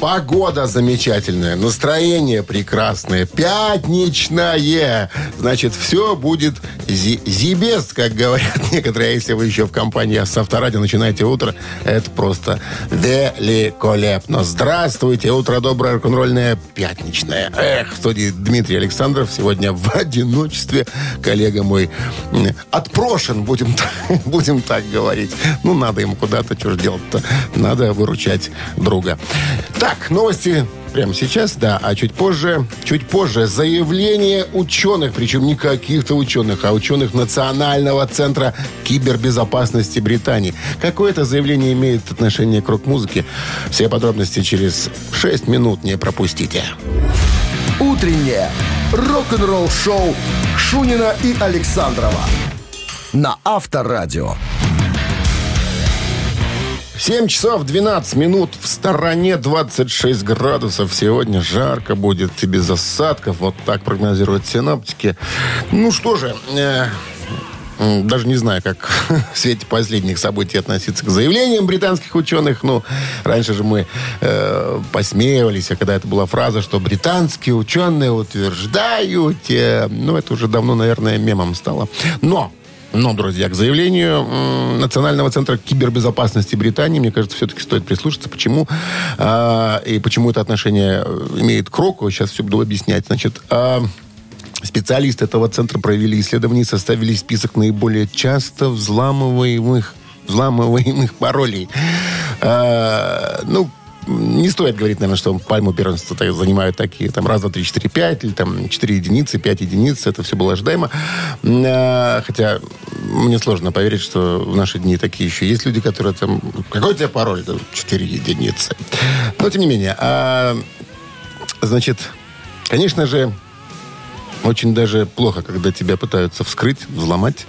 Погода замечательная, настроение прекрасное, пятничное. Значит, все будет зи- зибест, как говорят некоторые. А если вы еще в компании с Авторадио начинаете утро, это просто великолепно. Здравствуйте, утро доброе, рок-н-ролльное, пятничное. Эх, в студии Дмитрий Александров сегодня в одиночестве. Коллега мой отпрошен, будем, будем так говорить. Ну, надо ему куда-то, что ж делать-то. Надо выручать друга. Так, новости прямо сейчас, да, а чуть позже, чуть позже заявление ученых, причем не каких-то ученых, а ученых Национального центра кибербезопасности Британии. Какое это заявление имеет отношение к рок-музыке? Все подробности через 6 минут не пропустите. «Утреннее рок-н-ролл-шоу» Шунина и Александрова на Авторадио. 7 часов 12 минут. В стороне 26 градусов. Сегодня жарко будет и без осадков. Вот так прогнозируют синоптики. Ну что же, э, даже не знаю, как в свете последних событий относиться к заявлениям британских ученых. Ну, раньше же мы э, посмеивались, а когда это была фраза, что британские ученые утверждают, э, ну, это уже давно, наверное, мемом стало. Но но, друзья, к заявлению Национального центра кибербезопасности Британии, мне кажется, все-таки стоит прислушаться. Почему? А, и почему это отношение э, имеет к року, сейчас все буду объяснять. Значит, а, специалисты этого центра провели исследование и составили список наиболее часто взламываемых взламываемых паролей. А, ну, не стоит говорить, наверное, что пальму первенства занимают такие, там, раз, два, три, четыре, пять, или там, четыре единицы, пять единиц, это все было ожидаемо. А, Хотя мне сложно поверить, что в наши дни такие еще есть люди, которые там... Какой у тебя пароль? Четыре единицы. Но, тем не менее, а, значит, конечно же, очень даже плохо, когда тебя пытаются вскрыть, взломать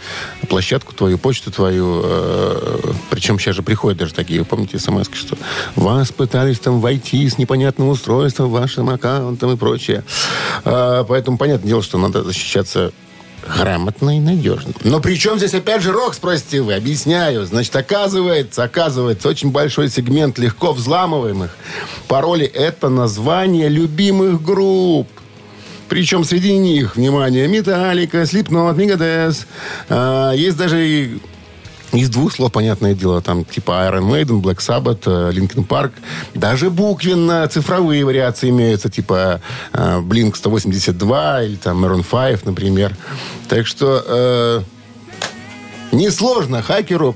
площадку твою, почту твою. э, причем сейчас же приходят даже такие, помните, смс что вас пытались там войти с непонятным устройством, вашим аккаунтом и прочее. А, поэтому понятное дело, что надо защищаться грамотно и надежно. Но при чем здесь опять же рок, спросите вы? Объясняю. Значит, оказывается, оказывается, очень большой сегмент легко взламываемых паролей – это название любимых групп. Причем среди них, внимание, Металлика, Слипнот, Мегадес. А, есть даже и из двух слов, понятное дело, там типа Iron Maiden, Black Sabbath, э, Linkin Park. Даже буквенно цифровые вариации имеются, типа э, Blink 182 или там Maroon 5, например. Так что э, несложно хакеру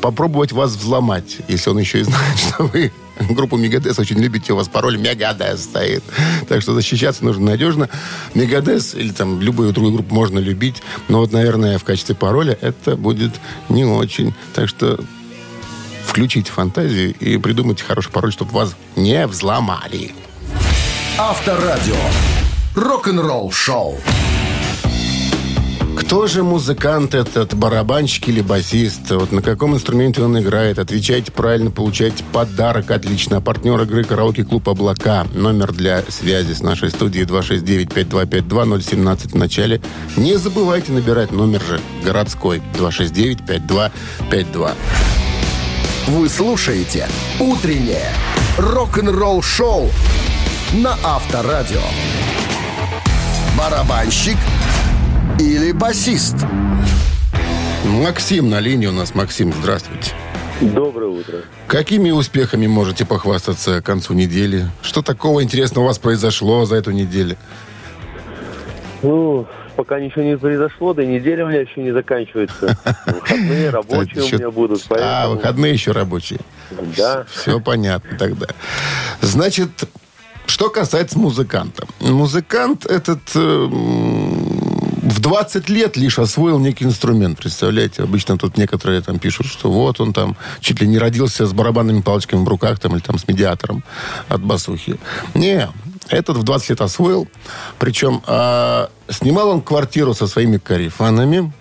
попробовать вас взломать, если он еще и знает, что вы группу Мегадес очень любите, у вас пароль Мегадес стоит. Так что защищаться нужно надежно. Мегадес или там любую другую группу можно любить, но вот, наверное, в качестве пароля это будет не очень. Так что включите фантазию и придумайте хороший пароль, чтобы вас не взломали. Авторадио. Рок-н-ролл-шоу. Кто же музыкант этот, барабанщик или басист? Вот на каком инструменте он играет? Отвечайте правильно, получайте подарок. Отлично. Партнер игры «Караоке-клуб Облака». Номер для связи с нашей студией 269-5252-017 в начале. Не забывайте набирать номер же городской 269-5252. Вы слушаете «Утреннее рок-н-ролл-шоу» на Авторадио. Барабанщик или басист? Максим на линии у нас. Максим, здравствуйте. Доброе утро. Какими успехами можете похвастаться к концу недели? Что такого интересного у вас произошло за эту неделю? Ну, пока ничего не произошло, да и неделя у меня еще не заканчивается. Выходные рабочие у меня будут, А, выходные еще рабочие. Да. Все понятно тогда. Значит, что касается музыканта. Музыкант этот э, м, в 20 лет лишь освоил некий инструмент, представляете? Обычно тут некоторые там пишут, что вот он там чуть ли не родился с барабанными палочками в руках там, или там с медиатором от басухи. Не, этот в 20 лет освоил. Причем а, снимал он квартиру со своими карифанами,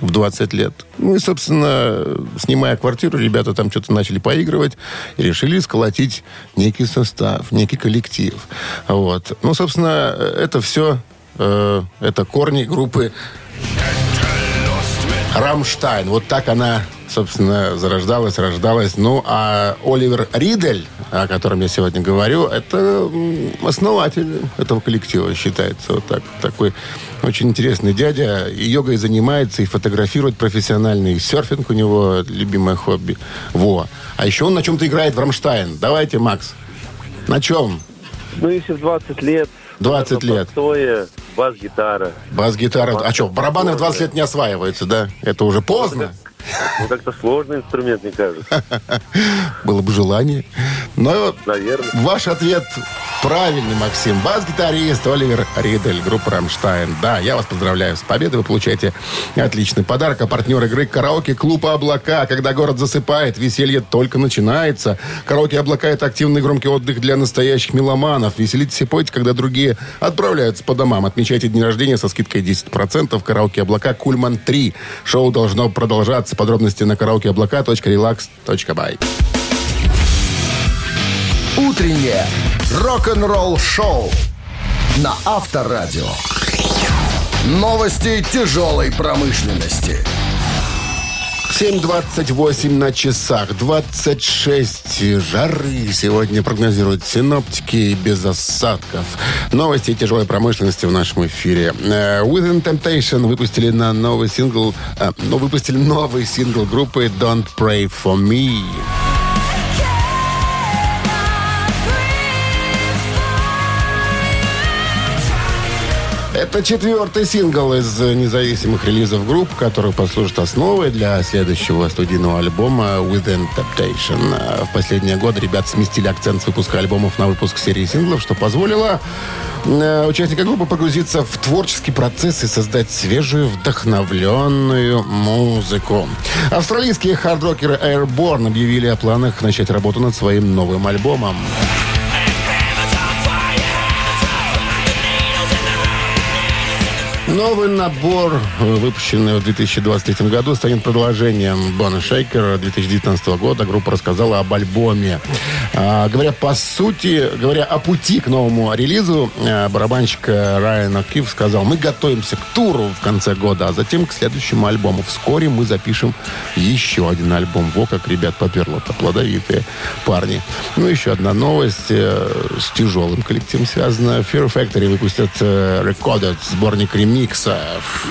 в 20 лет. Ну и, собственно, снимая квартиру, ребята там что-то начали поигрывать и решили сколотить некий состав, некий коллектив. Вот. Ну, собственно, это все э, это корни группы Рамштайн. Вот так она, собственно, зарождалась, рождалась. Ну, а Оливер Ридель, о котором я сегодня говорю, это основатель этого коллектива, считается. Вот так, такой очень интересный дядя. И йогой занимается, и фотографирует профессионально. И серфинг у него любимое хобби. Во. А еще он на чем-то играет в Рамштайн. Давайте, Макс. На чем? Ну, если в 20 лет... 20 лет. Простое, бас-гитара. Бас-гитара. А что, барабаны в 20 лет не осваиваются, да? Это уже поздно. Ну, как-то сложный инструмент, мне кажется. Было бы желание. Но Наверное. ваш ответ правильный, Максим. Бас-гитарист Оливер Ридель, группа «Рамштайн». Да, я вас поздравляю с победой. Вы получаете отличный подарок. А партнер игры «Караоке-клуб Облака». Когда город засыпает, веселье только начинается. «Караоке Облака» — это активный громкий отдых для настоящих меломанов. Веселитесь и пойте, когда другие отправляются по домам. Отмечайте день рождения со скидкой 10%. «Караоке Облака» Кульман 3. Шоу должно продолжаться. Подробности на караокеоблака.relax.by. Утреннее рок-н-ролл-шоу на Авторадио. Новости тяжелой промышленности. 7.28 на часах, 26 жары сегодня прогнозируют синоптики без осадков. Новости тяжелой промышленности в нашем эфире. Э, Within Temptation выпустили на новый сингл, э, ну, выпустили новый сингл группы Don't Pray For Me. Это четвертый сингл из независимых релизов групп, который послужит основой для следующего студийного альбома Within Temptation. В последние годы ребят сместили акцент с выпуска альбомов на выпуск серии синглов, что позволило э, участникам группы погрузиться в творческий процесс и создать свежую, вдохновленную музыку. Австралийские хард-рокеры Airborne объявили о планах начать работу над своим новым альбомом. Новый набор, выпущенный в 2023 году, станет продолжением Бона Шейкера 2019 года. Группа рассказала об альбоме. А, говоря по сути, говоря о пути к новому релизу, а, барабанщик Райан О'Кив сказал, мы готовимся к туру в конце года, а затем к следующему альбому. Вскоре мы запишем еще один альбом. Во, как ребят поперло-то, плодовитые парни. Ну, еще одна новость э, с тяжелым коллективом связана. Fear Factory выпустят э, Recorded, сборник ремиксов.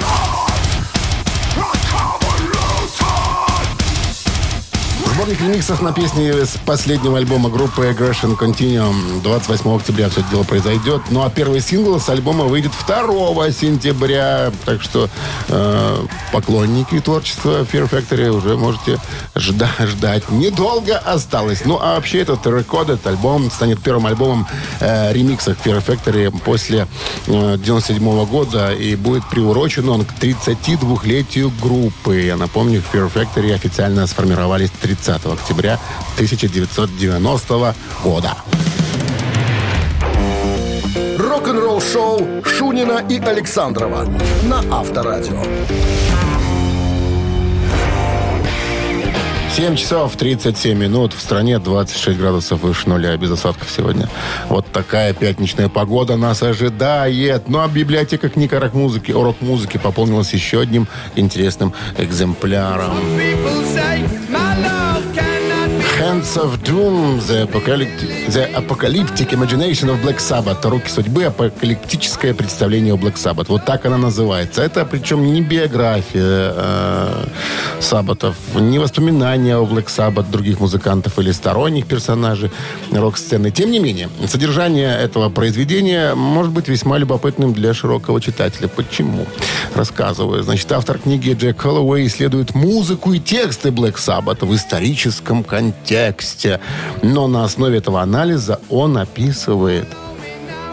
Сборник ремиксов на песни с последнего альбома группы Aggression Continuum. 28 октября все это дело произойдет. Ну а первый сингл с альбома выйдет 2 сентября. Так что э, поклонники творчества Fear Factory уже можете жда- ждать. Недолго осталось. Ну а вообще этот Recorded альбом станет первым альбомом э, ремиксов Fear Factory после э, 97 года и будет приурочен он к 32-летию группы. Я напомню, Fear Factory официально сформировались 30 октября 1990 года. Рок-н-ролл-шоу Шунина и Александрова на Авторадио. 7 часов 37 минут. В стране 26 градусов выше нуля. Без осадков сегодня. Вот такая пятничная погода нас ожидает. Ну а библиотека книг о рок-музыке, о рок-музыке пополнилась еще одним интересным экземпляром. Hands of Doom, The Apocalyptic, the Apocalyptic Imagination of Black Sabbath. Руки судьбы, апокалиптическое представление о Black Sabbath. Вот так она называется. Это причем не биография э, Саббатов, не воспоминания о Black Sabbath других музыкантов или сторонних персонажей рок-сцены. Тем не менее, содержание этого произведения может быть весьма любопытным для широкого читателя. Почему? Рассказываю. Значит, автор книги Джек Холлоуэй исследует музыку и тексты Black Sabbath в историческом контексте. Но на основе этого анализа он описывает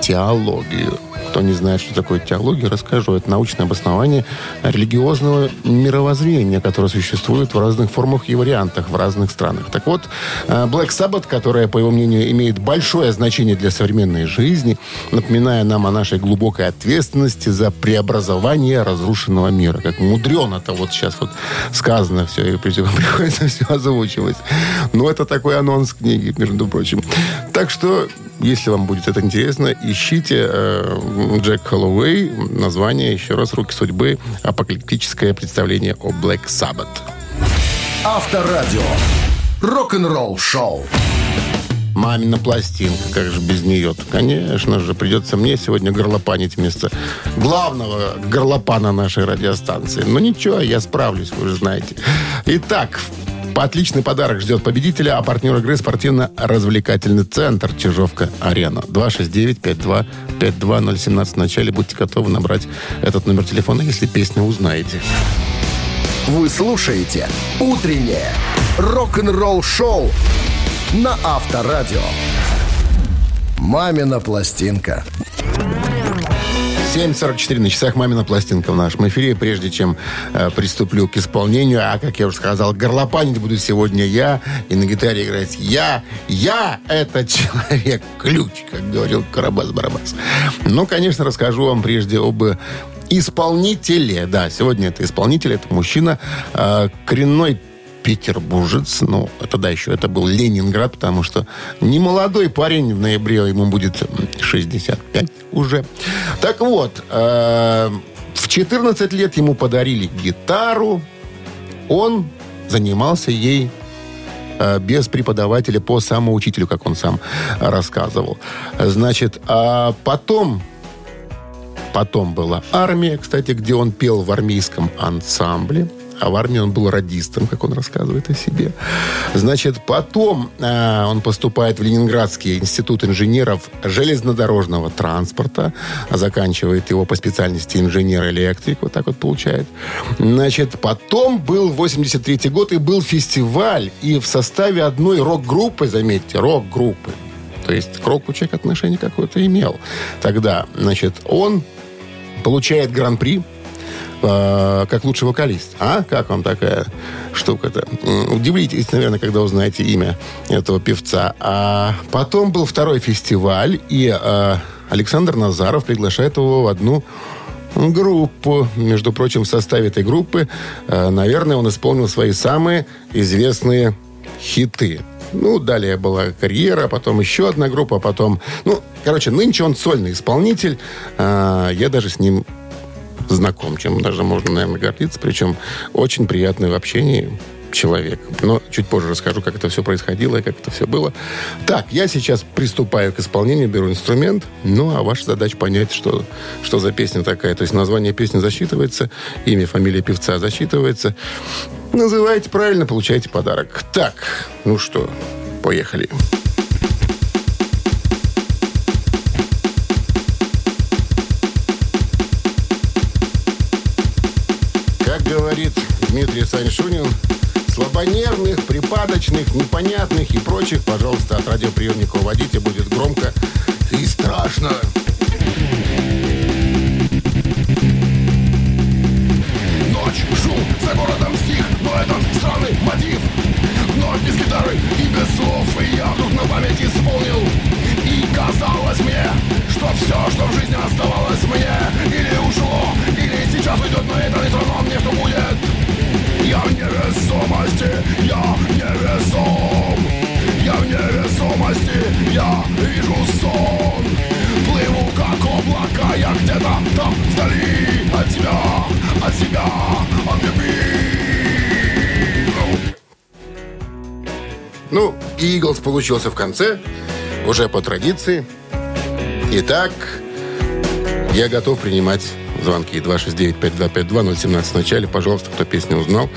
теологию. Кто не знает, что такое теология, расскажу. Это научное обоснование религиозного мировоззрения, которое существует в разных формах и вариантах в разных странах. Так вот, э, Black Sabbath, которая, по его мнению, имеет большое значение для современной жизни, напоминая нам о нашей глубокой ответственности за преобразование разрушенного мира. Как мудрено-то вот сейчас вот сказано все, и приходится все озвучивать. Но это такой анонс книги, между прочим. Так что если вам будет это интересно, ищите э, Джек Холлоуэй. Название, еще раз, «Руки судьбы. Апокалиптическое представление о Black Sabbath». Авторадио. Рок-н-ролл шоу. Мамина пластинка, как же без нее-то? Конечно же, придется мне сегодня горлопанить вместо главного горлопана нашей радиостанции. Но ничего, я справлюсь, вы же знаете. Итак, Отличный подарок ждет победителя, а партнер игры спортивно-развлекательный центр Чижовка-Арена. 269-5252-017 в начале. Будьте готовы набрать этот номер телефона, если песню узнаете. Вы слушаете «Утреннее рок-н-ролл-шоу» на Авторадио. «Мамина пластинка». 7.44 на часах «Мамина пластинка» в нашем эфире. Прежде чем э, приступлю к исполнению, а, как я уже сказал, горлопанить буду сегодня я, и на гитаре играть я. Я — это человек-ключ, как говорил Карабас-Барабас. Ну, конечно, расскажу вам прежде об исполнителе. Да, сегодня это исполнитель, это мужчина, э, коренной петербуржец. Ну, это да, еще это был Ленинград, потому что не молодой парень, в ноябре ему будет 65 уже. Так вот, э, в 14 лет ему подарили гитару. Он занимался ей э, без преподавателя по самоучителю, как он сам рассказывал. Значит, а потом Потом была армия, кстати, где он пел в армейском ансамбле а в армии он был радистом, как он рассказывает о себе. Значит, потом э, он поступает в Ленинградский институт инженеров железнодорожного транспорта, заканчивает его по специальности инженер-электрик, вот так вот получает. Значит, потом был 83 год, и был фестиваль, и в составе одной рок-группы, заметьте, рок-группы, то есть к року человек отношение какое-то имел. Тогда, значит, он получает гран-при э, как лучший вокалист. А? Как вам такая штука-то? Удивитесь, наверное, когда узнаете имя этого певца. А потом был второй фестиваль, и э, Александр Назаров приглашает его в одну группу. Между прочим, в составе этой группы, э, наверное, он исполнил свои самые известные хиты. Ну, далее была карьера, потом еще одна группа, потом... Ну, короче, нынче он сольный исполнитель. Э, я даже с ним знаком, чем даже можно, наверное, гордиться. Причем очень приятный в общении человек. Но чуть позже расскажу, как это все происходило и как это все было. Так, я сейчас приступаю к исполнению, беру инструмент. Ну, а ваша задача понять, что, что за песня такая. То есть название песни засчитывается, имя, фамилия певца засчитывается. Называйте правильно, получаете подарок. Так, ну что, поехали. Поехали. Говорит Дмитрий Саншунин, слабонервных, припадочных, непонятных и прочих, пожалуйста, от радиоприемника уводите, будет громко и страшно. Ночь, шум, за городом стих, но этот странный мотив. Вновь без гитары и без слов, и я вдруг на память исполнил. И казалось мне, что все, что в жизни оставалось мне Или ушло, сейчас уйдет, но это все равно мне что будет? Я в невесомости, я невесом. Я в невесомости, я вижу сон. Плыву как облака, я где-то там вдали. От тебя, от себя, от любви. Ну, Иглс получился в конце, уже по традиции. Итак, я готов принимать звонки 269-5252-017 в начале. Пожалуйста, кто песню узнал.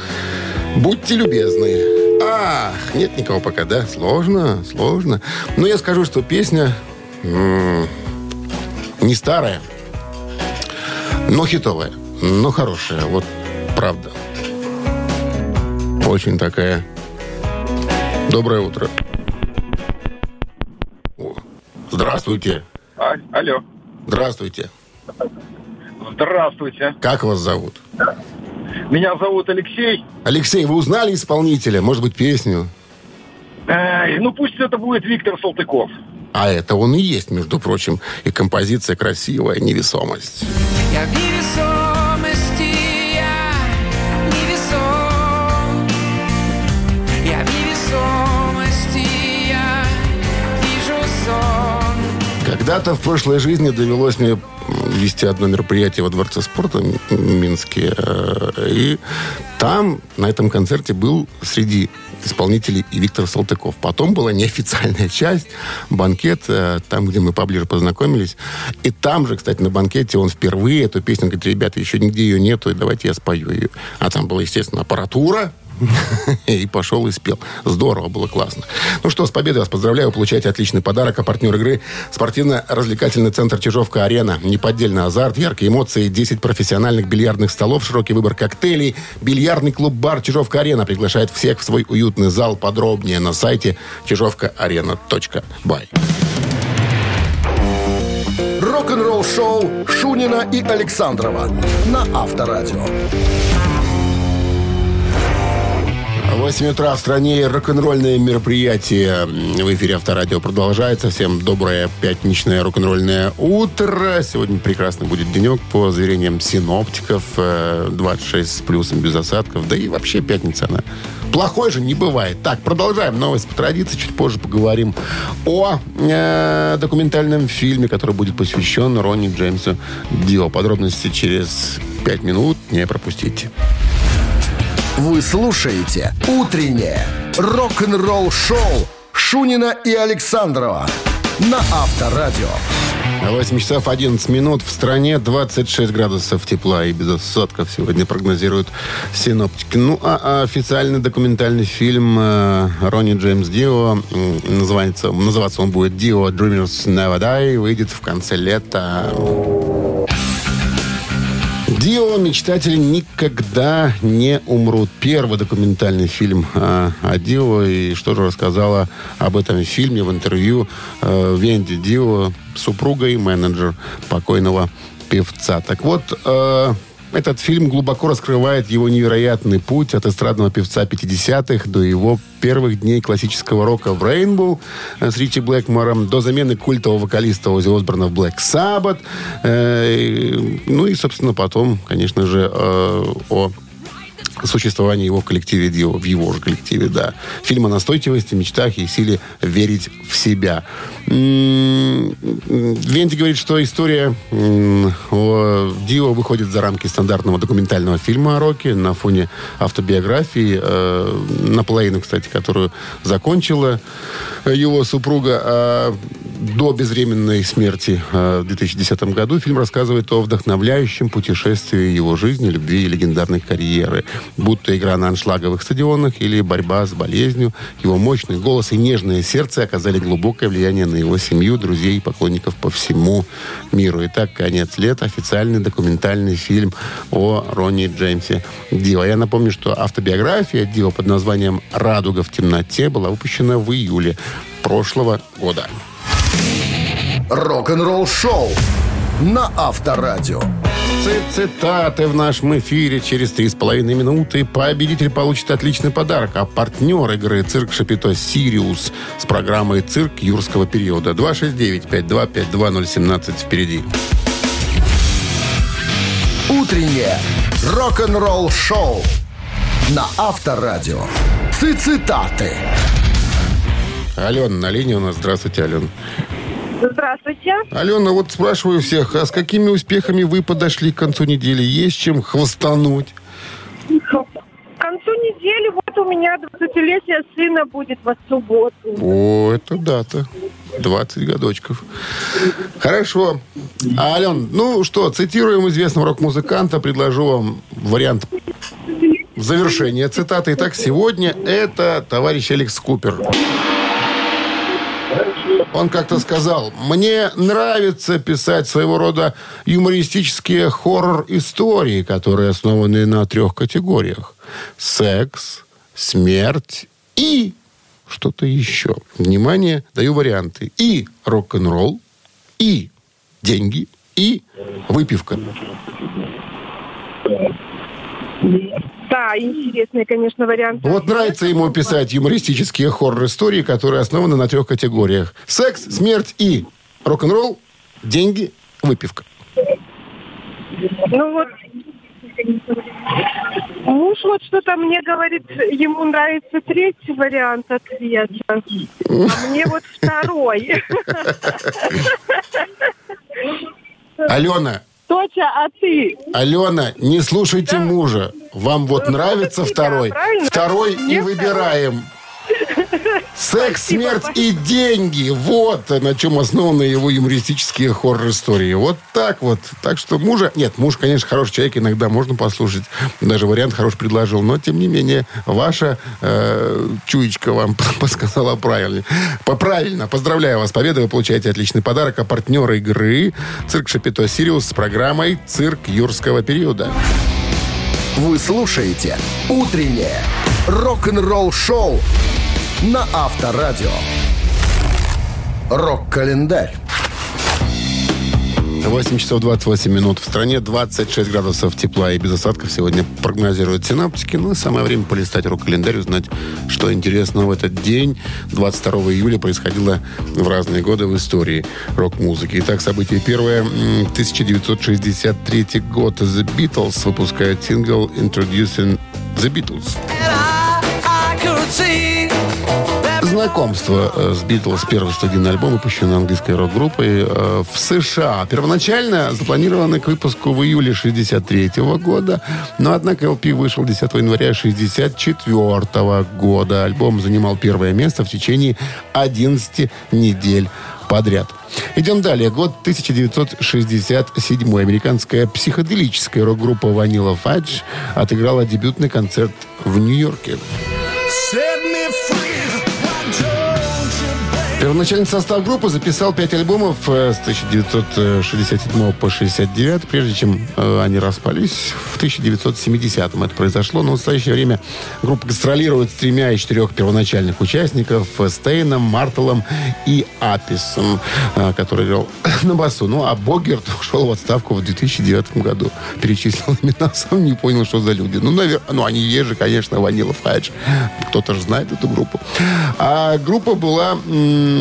Будьте любезны. Ах, нет никого пока, да? Сложно, сложно. Но я скажу, что песня м- не старая, но хитовая, но хорошая. Вот правда. Очень такая Доброе утро. Здравствуйте. А, алло. Здравствуйте. Здравствуйте. Как вас зовут? Меня зовут Алексей. Алексей, вы узнали исполнителя? Может быть, песню? Э, ну, пусть это будет Виктор Салтыков. А это он и есть, между прочим. И композиция красивая, невесомость. Я невесомости Когда-то в прошлой жизни довелось мне вести одно мероприятие во Дворце спорта в Минске. э, И там, на этом концерте, был среди исполнителей и Виктор Салтыков. Потом была неофициальная часть, банкет, э, там, где мы поближе познакомились. И там же, кстати, на банкете он впервые эту песню говорит, ребята, еще нигде ее нету, и давайте я спою ее. А там была, естественно, аппаратура, и пошел и спел. Здорово, было классно. Ну что, с победой вас поздравляю. Получайте отличный подарок. А партнер игры спортивно-развлекательный центр Чижовка-Арена. Неподдельный азарт, яркие эмоции, 10 профессиональных бильярдных столов, широкий выбор коктейлей. Бильярдный клуб-бар Чижовка-Арена приглашает всех в свой уютный зал. Подробнее на сайте чижовкаарена.бай. Рок-н-ролл шоу Шунина и Александрова на Авторадио. 8 утра в стране рок-н-ролльное мероприятие в эфире Авторадио продолжается. Всем доброе пятничное рок-н-ролльное утро. Сегодня прекрасно будет денек по заверениям синоптиков. э, 26 с плюсом без осадков. Да и вообще пятница она. Плохой же не бывает. Так, продолжаем новость по традиции. Чуть позже поговорим о э, документальном фильме, который будет посвящен Ронни Джеймсу Дио. Подробности через 5 минут. Не пропустите. Вы слушаете «Утреннее рок-н-ролл-шоу» Шунина и Александрова на Авторадио. 8 часов 11 минут. В стране 26 градусов тепла и без осадков сегодня прогнозируют синоптики. Ну, а, официальный документальный фильм э, Ронни Джеймс Дио, называется, называться он будет «Дио Dreamers Never Die», выйдет в конце лета. Дио «Мечтатели никогда не умрут». Первый документальный фильм э, о Дио. И что же рассказала об этом фильме в интервью э, Венди Дио, супруга и менеджер покойного певца. Так вот, э, этот фильм глубоко раскрывает его невероятный путь от эстрадного певца 50-х до его первых дней классического рока в Rainbow э, с Ричи Блэкмором, до замены культового вокалиста Ози Осборна в Black Sabbath. Э, ну и, собственно, потом, конечно же, э, о существовании его в коллективе Дио, в его же коллективе, да. Фильм о настойчивости, мечтах и силе верить в себя. М, Венти говорит, что история о Дио выходит за рамки стандартного документального фильма о роке на фоне автобиографии, э, наполовину, кстати, которую закончила его супруга. А до безвременной смерти э, в 2010 году фильм рассказывает о вдохновляющем путешествии его жизни, любви и легендарной карьеры. Будто игра на аншлаговых стадионах или борьба с болезнью, его мощный голос и нежное сердце оказали глубокое влияние на его семью, друзей и поклонников по всему миру. Итак, конец лета, официальный документальный фильм о Ронни Джеймсе Дио. Я напомню, что автобиография Дио под названием «Радуга в темноте» была выпущена в июле прошлого года. Рок-н-ролл шоу на Авторадио. Ци- Цитаты в нашем эфире через три с половиной минуты. Победитель получит отличный подарок. А партнер игры «Цирк Шапито Сириус» с программой «Цирк юрского периода». 269-5252017 впереди. Утреннее рок-н-ролл шоу на Авторадио. Цитаты. Алена на линии у нас. Здравствуйте, Алена. Здравствуйте. Алена, вот спрашиваю всех, а с какими успехами вы подошли к концу недели? Есть чем хвостануть? К концу недели вот у меня 20-летие сына будет в субботу. О, это дата. 20 годочков. Хорошо. А, Ален, ну что, цитируем известного рок-музыканта. Предложу вам вариант завершения цитаты. Итак, сегодня это товарищ Алекс Купер. Он как-то сказал, мне нравится писать своего рода юмористические хоррор-истории, которые основаны на трех категориях. Секс, смерть и что-то еще. Внимание, даю варианты. И рок-н-ролл, и деньги, и выпивка. Да, интересный, конечно, вариант. Вот нравится ему писать юмористические хоррор-истории, которые основаны на трех категориях. Секс, смерть и рок-н-ролл, деньги, выпивка. Ну вот, Муж вот что-то мне говорит, ему нравится третий вариант ответа, а мне вот второй. Алена, Точа, а ты? Алена, не слушайте мужа. Вам вот Ну, нравится второй? правильно? Второй и Мне выбираем. Секс, Спасибо, смерть спасибо. и деньги. Вот на чем основаны его юмористические хоррор-истории. Вот так вот. Так что мужа... Нет, муж, конечно, хороший человек. Иногда можно послушать. Даже вариант хороший предложил. Но, тем не менее, ваша э, чуечка вам подсказала правильно. Поправильно. Поздравляю вас с победой. Вы получаете отличный подарок. А партнер игры «Цирк Шапито Сириус» с программой «Цирк юрского периода». Вы слушаете «Утреннее рок-н-ролл-шоу» на Авторадио. Рок-календарь. 8 часов 28 минут. В стране 26 градусов тепла и без осадков сегодня прогнозируют синаптики. Ну самое время полистать рок-календарь, узнать, что интересного в этот день. 22 июля происходило в разные годы в истории рок-музыки. Итак, событие первое. М, 1963 год. The Beatles выпускают сингл «Introducing the Beatles». Знакомство э, с Битлз, первый студийный альбом, выпущенный английской рок-группой э, в США. Первоначально запланированы к выпуску в июле 63 года, но однако LP вышел 10 января 64 года. Альбом занимал первое место в течение 11 недель подряд. Идем далее. Год 1967. Американская психоделическая рок-группа Vanilla Fudge отыграла дебютный концерт в Нью-Йорке. Первоначальный состав группы записал пять альбомов э, с 1967 по 69, прежде чем э, они распались в 1970-м. Это произошло. Но в настоящее время группа гастролирует с тремя из четырех первоначальных участников э, Стейном, Мартелом и Аписом, э, который играл на басу. Ну, а Богерт ушел в отставку в 2009 году. Перечислил имена, сам не понял, что за люди. Ну, наверное, ну, они есть же, конечно, Ванила Фадж. Кто-то же знает эту группу. А группа была м,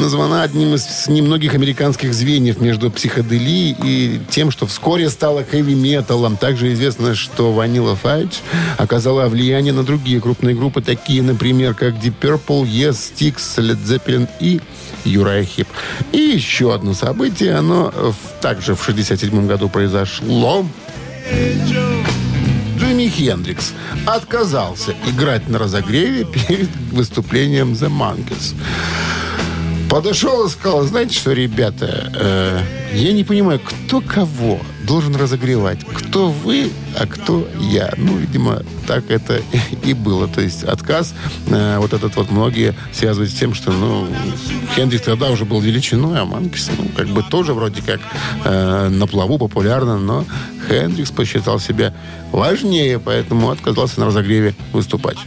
названа одним из немногих американских звеньев между психоделией и тем, что вскоре стало хэви-металом. Также известно, что Vanilla Fudge оказала влияние на другие крупные группы, такие, например, как Deep Purple, Yes, Styx, Led Zeppelin и Uriah Heep. И еще одно событие, оно также в 67 году произошло. Джимми Хендрикс отказался играть на разогреве перед выступлением The Monkeys. Подошел и сказал, знаете что, ребята, э, я не понимаю, кто кого должен разогревать. Кто вы, а кто я. Ну, видимо, так это и было. То есть отказ, э, вот этот вот многие связывают с тем, что, ну, Хендрикс тогда уже был величиной, а Манкис, ну, как бы тоже вроде как э, на плаву популярно, но Хендрикс посчитал себя важнее, поэтому отказался на разогреве выступать.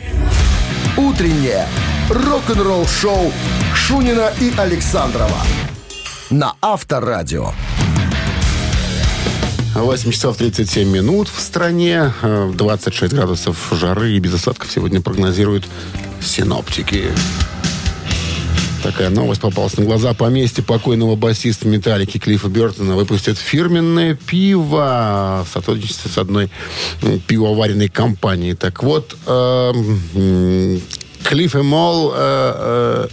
Утреннее рок-н-ролл-шоу Шунина и Александрова на Авторадио. 8 часов 37 минут в стране, э, 26 градусов жары и без осадков сегодня прогнозируют синоптики. Такая новость попалась на глаза. Поместье покойного басиста Металлики Клиффа Бертона выпустят фирменное пиво в сотрудничестве с одной пивоваренной компанией. Так вот, эм, Клифф и Мол э, э,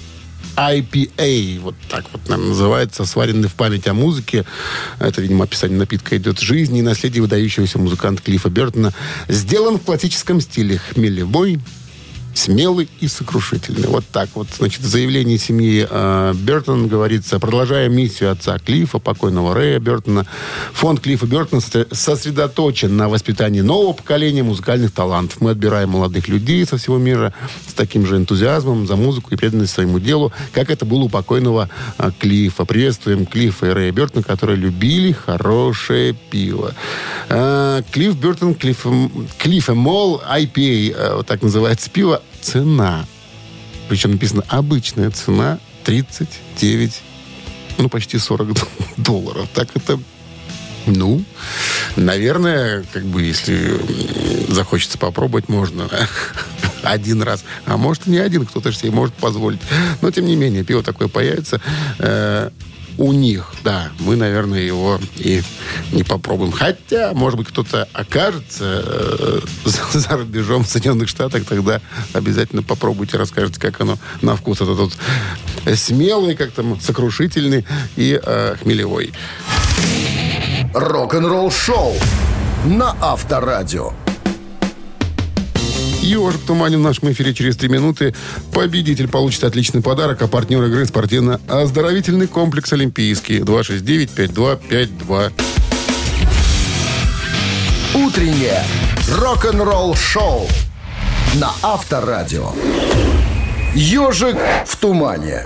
IPA, вот так вот наверное, называется, сваренный в память о музыке. Это, видимо, описание напитка идет жизни и наследие выдающегося музыканта Клиффа Бертона. Сделан в классическом стиле хмелевой, смелый и сокрушительный. Вот так вот. Значит, в заявлении семьи э, Бертон говорится, продолжая миссию отца Клиффа, покойного Рэя Бертона, фонд Клиффа Бертона сосре- сосредоточен на воспитании нового поколения музыкальных талантов. Мы отбираем молодых людей со всего мира с таким же энтузиазмом за музыку и преданность своему делу, как это было у покойного э, Клиффа. Приветствуем Клиффа и Рэя Бертона, которые любили хорошее пиво. Э, Клифф Бертон, Клифф, Клифф Мол, IPA, э, вот так называется пиво, цена. Причем написано обычная цена 39, ну почти 40 долларов. Так это ну, наверное, как бы, если захочется попробовать, можно один раз. А может, не один, кто-то себе может позволить. Но, тем не менее, пиво такое появится. У них. Да, мы, наверное, его и не попробуем. Хотя, может быть, кто-то окажется э, за, за рубежом в Соединенных Штатах, тогда обязательно попробуйте, расскажете, как оно на вкус. Это тут смелый, как там, сокрушительный и э, хмелевой. Рок-н-ролл шоу на Авторадио. Ежик в тумане в нашем эфире через три минуты. Победитель получит отличный подарок, а партнер игры спортивно-оздоровительный комплекс «Олимпийский». 269-5252. Утреннее рок-н-ролл шоу на Авторадио. Ежик в тумане.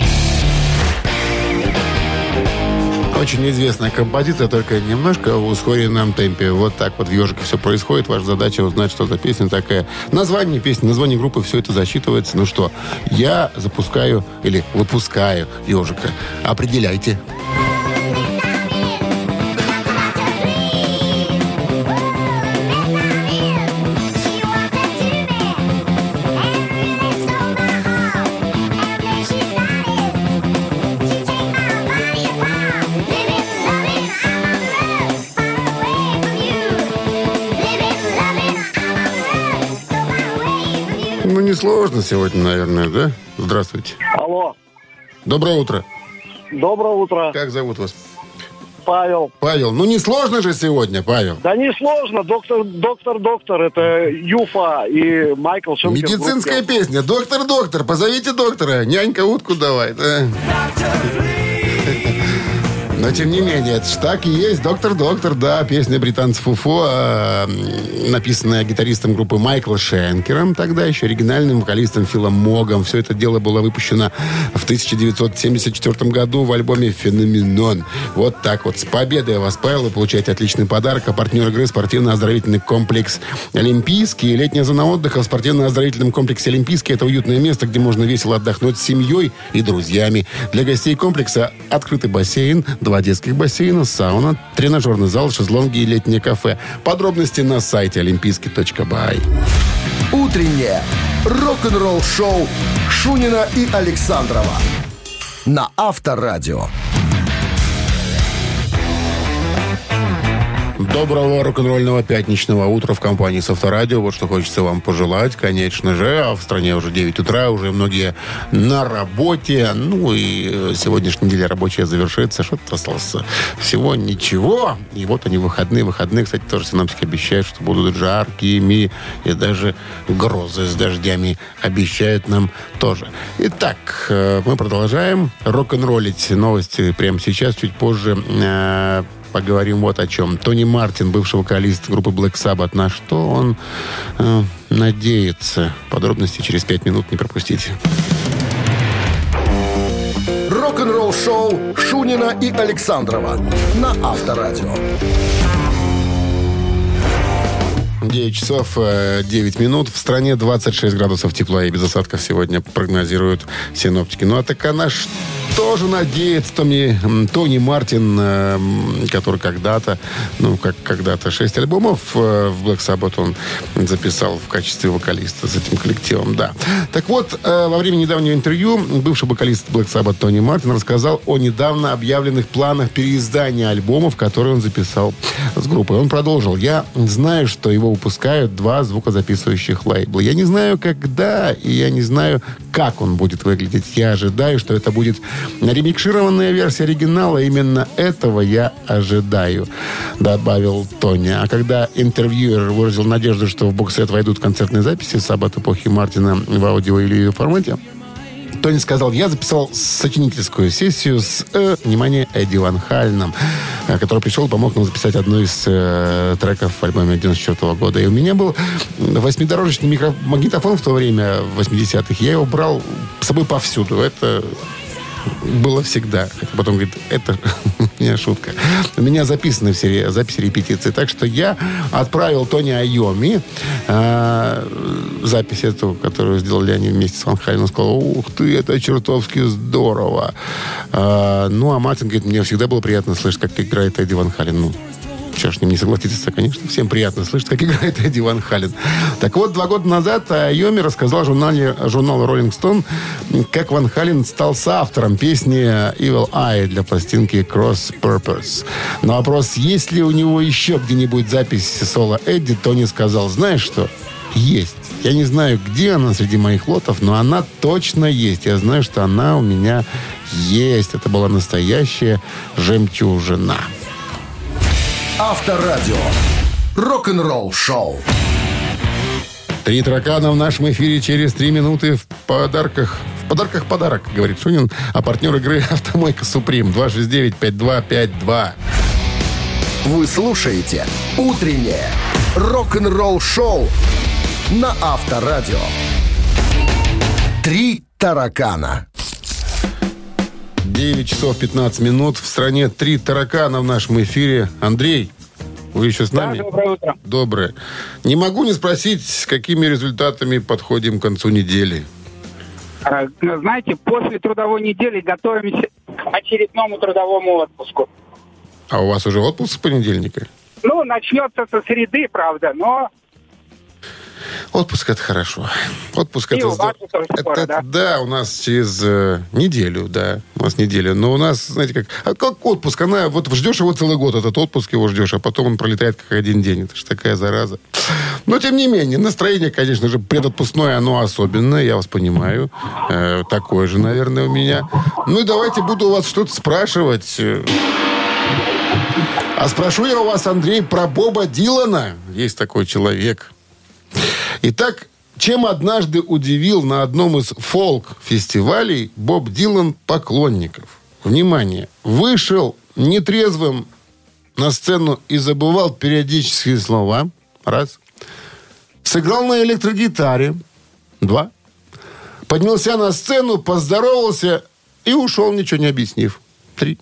Очень известная композиция, только немножко в ускоренном темпе. Вот так вот в «Ежике» все происходит. Ваша задача узнать, что за песня такая. Название песни, название группы, все это засчитывается. Ну что, я запускаю или выпускаю «Ежика». Определяйте. Несложно сегодня, наверное, да? Здравствуйте. Алло, Доброе утро. доброе утро, Как зовут вас? Павел. Павел. Ну, не сложно же сегодня, Павел. Да не сложно, доктор, доктор, доктор, это Юфа и Майкл Шумкин. Медицинская песня. Доктор, доктор, позовите доктора. Нянька утку давай. да. Но, тем не менее, это ж так и есть. Доктор, доктор, да, песня британцев УФО, м, написанная гитаристом группы Майкла Шенкером, тогда еще оригинальным вокалистом Филом Могом. Все это дело было выпущено в 1974 году в альбоме «Феноменон». Вот так вот. С победой вас, Павел, вы получаете отличный подарок. А партнер игры спортивно-оздоровительный комплекс «Олимпийский». Летняя зона отдыха в спортивно-оздоровительном комплексе «Олимпийский» — это уютное место, где можно весело отдохнуть с семьей и друзьями. Для гостей комплекса открытый бассейн, два детских бассейна, сауна, тренажерный зал, шезлонги и летнее кафе. Подробности на сайте олимпийский.бай. Утреннее рок-н-ролл шоу Шунина и Александрова на Авторадио. Доброго рок-н-ролльного пятничного утра в компании с Авторадио. Вот что хочется вам пожелать, конечно же. А в стране уже 9 утра, уже многие на работе. Ну и э, сегодняшняя неделя рабочая завершится. Что-то осталось всего ничего. И вот они выходные. Выходные, кстати, тоже синоптики обещают, что будут жаркими. И даже грозы с дождями обещают нам тоже. Итак, э, мы продолжаем рок-н-роллить новости прямо сейчас, чуть позже. Э, Поговорим вот о чем. Тони Мартин, бывший вокалист группы Black Sabbath, на что он э, надеется. Подробности через пять минут не пропустите. Рок-н-ролл шоу Шунина и Александрова на Авторадио. 9 часов э, 9 минут. В стране 26 градусов тепла и без осадков сегодня прогнозируют синоптики. Ну а так она ж тоже надеется, м, Тони Мартин, э, который когда-то, ну, как когда-то, 6 альбомов э, в Black Sabbath он записал в качестве вокалиста с этим коллективом, да. Так вот, э, во время недавнего интервью бывший вокалист Black Sabbath Тони Мартин рассказал о недавно объявленных планах переиздания альбомов, которые он записал с группой. Он продолжил. Я знаю, что его выпускают два звукозаписывающих лейбла. Я не знаю, когда, и я не знаю, как он будет выглядеть. Я ожидаю, что это будет ремикшированная версия оригинала. Именно этого я ожидаю, добавил Тони. А когда интервьюер выразил надежду, что в боксет войдут концертные записи Саббат эпохи Мартина в аудио или видео формате, Тони сказал, я записал сочинительскую сессию с, э, внимание, Эдди Ван Хальном, который пришел помог нам записать одну из э, треков в альбоме 94 года. И у меня был восьмидорожечный микромагнитофон в то время, в 80-х. Я его брал с собой повсюду. Это было всегда. Потом говорит, это меня шутка. У меня записаны все записи репетиции. Так что я отправил Тони Айоми э, запись эту, которую сделали они вместе с Ван Хален. Он сказал, ух ты, это чертовски здорово. Э, ну, а Мартин говорит, мне всегда было приятно слышать, как играет Эдди Ван Хален. Ну, Чего ж ним не согласиться, конечно. Всем приятно слышать, как играет Эдди Ван Хален. Так вот, два года назад Айоми рассказал журнале, журналу Rolling Stone, как Ван Хален стал соавтором песни Evil Eye для пластинки Cross Purpose. На вопрос, есть ли у него еще где-нибудь запись соло Эдди, Тони сказал, знаешь что, есть. Я не знаю, где она среди моих лотов, но она точно есть. Я знаю, что она у меня есть. Это была настоящая жемчужина. Авторадио. Рок-н-ролл шоу. Три таракана в нашем эфире через три минуты в подарках. В подарках подарок, говорит Шунин. А партнер игры «Автомойка Суприм» 269-5252. Вы слушаете «Утреннее рок-н-ролл шоу» на Авторадио. Три таракана. 9 часов 15 минут. В стране три таракана в нашем эфире. Андрей, вы еще с нами? доброе утро. Доброе. Не могу не спросить, с какими результатами подходим к концу недели. А, ну, Знаете, после трудовой недели готовимся к очередному трудовому отпуску. А у вас уже отпуск с понедельника? Ну, начнется со среды, правда, но Отпуск это хорошо. Отпуск И это, Это- скоро, это- да? у нас через э, неделю, да. У нас неделя. Но у нас, знаете, как, а как отпуск, она, вот ждешь его целый год, этот отпуск его ждешь, а потом он пролетает как один день. Это же такая зараза. Но, тем не менее, настроение, конечно же, предотпускное, оно особенное, я вас понимаю. Э, такое же, наверное, у меня. Ну и давайте буду у вас что-то спрашивать. А спрошу я у вас, Андрей, про Боба Дилана. Есть такой человек. Итак, чем однажды удивил на одном из фолк-фестивалей Боб Дилан поклонников? Внимание! Вышел нетрезвым на сцену и забывал периодические слова. Раз. Сыграл на электрогитаре. Два. Поднялся на сцену, поздоровался и ушел, ничего не объяснив. Три.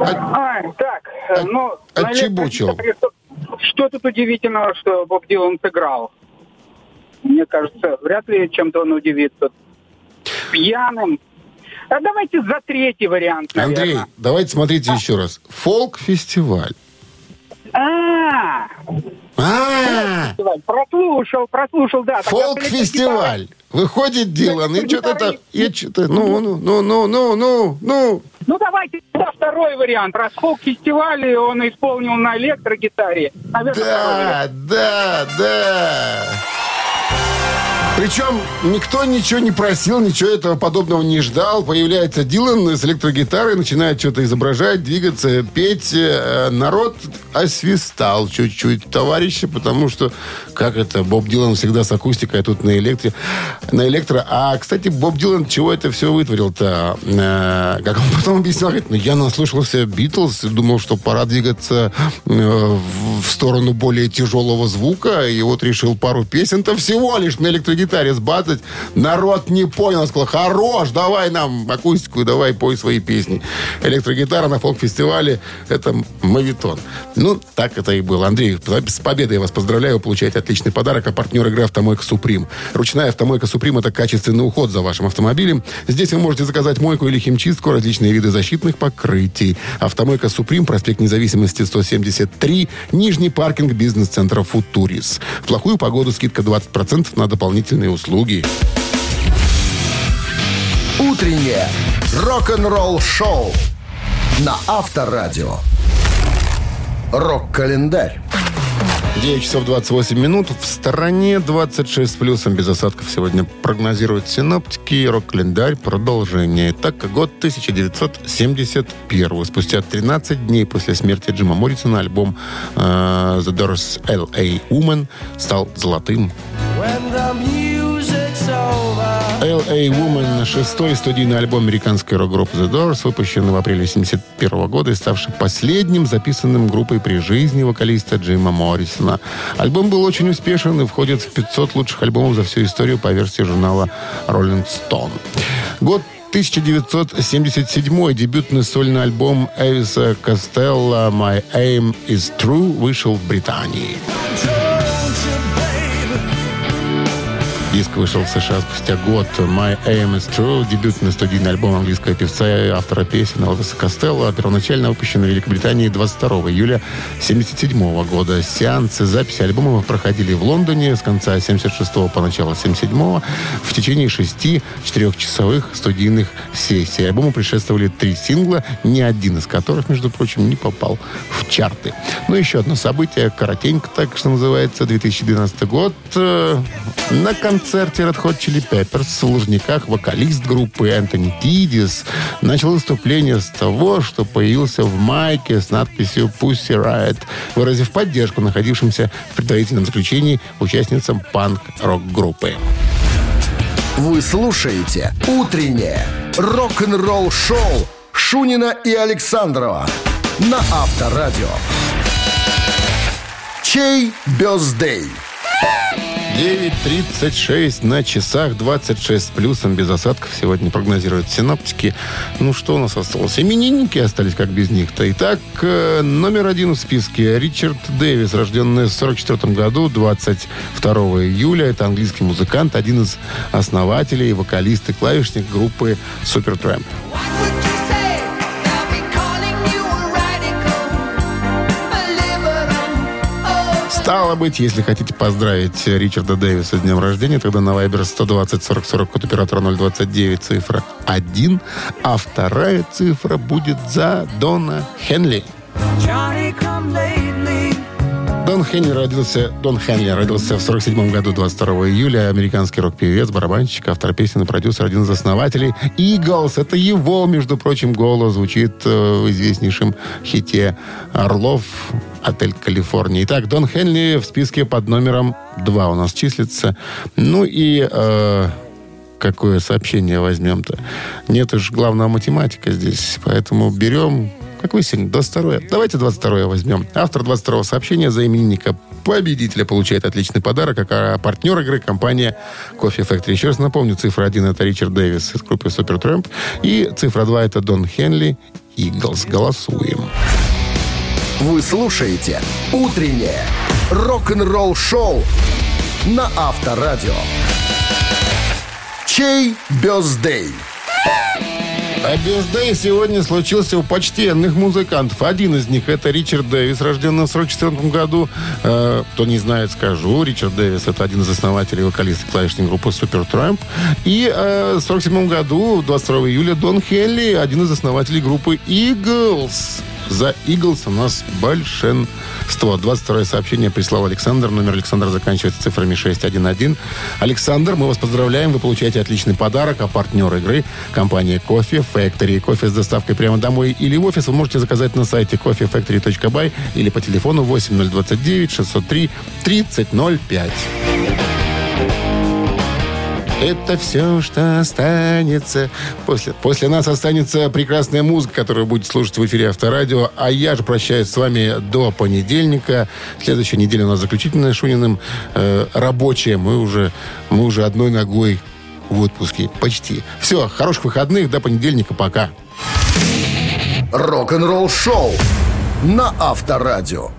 А, так, э, ну... отчебучил. электрогитаре Что, тут удивительного, что Боб Дилан сыграл? Мне кажется, вряд ли чем-то он удивится. Пьяным. А давайте за третий вариант, наверное. Андрей, давайте смотрите еще раз. Фолк-фестиваль. А, А, прослушал, прослушал, да. фолк-фестиваль. Выходит Дилан, и что-то там... И что-то... Ну, ну, ну, ну, ну, ну, ну. Ну, давайте второй вариант. Раз фолк-фестиваль он исполнил на электрогитаре. Наверное. Да, да, да. Причем никто ничего не просил, ничего этого подобного не ждал. Появляется Дилан с электрогитарой, начинает что-то изображать, двигаться, петь. Э, Народ освистал чуть-чуть товарища, потому что, как это, Боб Дилан всегда с акустикой, а тут на электре. На электро. А, кстати, Боб Дилан чего это все вытворил-то? Э, Как он потом объяснял, говорит, ну, я наслушался Битлз, думал, что пора двигаться э, в сторону более тяжелого звука, и вот решил пару песен-то всего лишь на электрогитаре сбацать. Народ не понял, сказал, хорош, давай нам акустику, давай пой свои песни. Электрогитара на фолк-фестивале – это мавитон. Ну, так это и было. Андрей, с победой вас поздравляю, получаете отличный подарок, а партнер игры «Автомойка Суприм». Ручная «Автомойка Суприм» – это качественный уход за вашим автомобилем. Здесь вы можете заказать мойку или химчистку, различные виды защитных покрытий. «Автомойка Суприм», проспект Независимости, 173, Нижний паркинг бизнес-центра «Футурис». В плохую погоду скидка 20% на дополнительные услуги. Утреннее рок-н-ролл шоу на Авторадио. Рок-календарь. 9 часов 28 минут. В стороне 26 с плюсом без осадков сегодня прогнозируют синоптики. Рок-календарь продолжение. Так, год 1971. Спустя 13 дней после смерти Джима Моррисона альбом э, The Doors L.A. Woman стал золотым. L.A. Woman – шестой студийный альбом американской рок-группы The Doors, выпущенный в апреле 1971 года и ставший последним записанным группой при жизни вокалиста Джима Моррисона. Альбом был очень успешен и входит в 500 лучших альбомов за всю историю по версии журнала Rolling Stone. Год 1977 дебютный сольный альбом Эвиса Костелла «My Aim is True» вышел в Британии. Диск вышел в США спустя год. My Aim is True, дебютный студийный альбом английского певца и автора песен Элвиса Костелло, первоначально выпущен в Великобритании 22 июля 1977 года. Сеансы записи альбома проходили в Лондоне с конца 76 по начало 77 в течение шести четырехчасовых студийных сессий. Альбому предшествовали три сингла, ни один из которых, между прочим, не попал в чарты. Ну, еще одно событие, коротенько так, что называется, 2012 год. Э, На концерте Red Hot Chili Peppers в Лужниках вокалист группы Энтони Кидис начал выступление с того, что появился в майке с надписью Pussy Riot, выразив поддержку находившимся в предварительном заключении участницам панк-рок-группы. Вы слушаете «Утреннее рок-н-ролл-шоу» Шунина и Александрова на Авторадио. Чей бездей? 9.36 на часах, 26 с плюсом, без осадков сегодня прогнозируют синоптики. Ну, что у нас осталось? Именинники остались, как без них-то. Итак, э, номер один в списке Ричард Дэвис, рожденный в 44 году, 22 июля. Это английский музыкант, один из основателей, вокалист и клавишник группы Supertramp. Стало быть, если хотите поздравить Ричарда Дэвиса с днем рождения, тогда на Viber 120 40 40 код оператора 029 цифра 1, а вторая цифра будет за Дона Хенли. Дон Хенли родился, Дон Хенли родился в 47 году, 22 июля. Американский рок-певец, барабанщик, автор песен и продюсер, один из основателей Eagles. Это его, между прочим, голос звучит э, в известнейшем хите «Орлов», «Отель Калифорния». Итак, Дон Хенли в списке под номером 2 у нас числится. Ну и... э, какое сообщение возьмем-то? Нет уж главного математика здесь, поэтому берем какой сегодня? 22 Давайте 22 возьмем. Автор 22 сообщения за именинника победителя получает отличный подарок, а партнер игры компания Coffee Factory. Еще раз напомню, цифра 1 это Ричард Дэвис из группы Supertramp, и цифра 2 это Дон Хенли, Иглс. Голосуем. Вы слушаете «Утреннее рок-н-ролл-шоу» на Авторадио. Чей бездей? А бездей сегодня случился у почтенных музыкантов. Один из них это Ричард Дэвис, рожденный в 1944 году. Э, кто не знает, скажу. Ричард Дэвис это один из основателей вокалиста клавишной группы Supertramp. И э, в 1947 году, 22 июля, Дон Хелли, один из основателей группы Eagles. За Eagles у нас большинство. 22 сообщение прислал Александр. Номер Александра заканчивается цифрами 611. Александр, мы вас поздравляем. Вы получаете отличный подарок. А партнер игры – компания Кофе Factory. Кофе с доставкой прямо домой или в офис вы можете заказать на сайте coffeefactory.by или по телефону 8029 603 3005. Это все, что останется. После, после нас останется прекрасная музыка, которую будет слушать в эфире Авторадио. А я же прощаюсь с вами до понедельника. Следующая неделя у нас заключительная Шуниным э, рабочая. Мы уже, мы уже одной ногой в отпуске. Почти. Все, хороших выходных. До понедельника. Пока. Рок-н-ролл-шоу на Авторадио.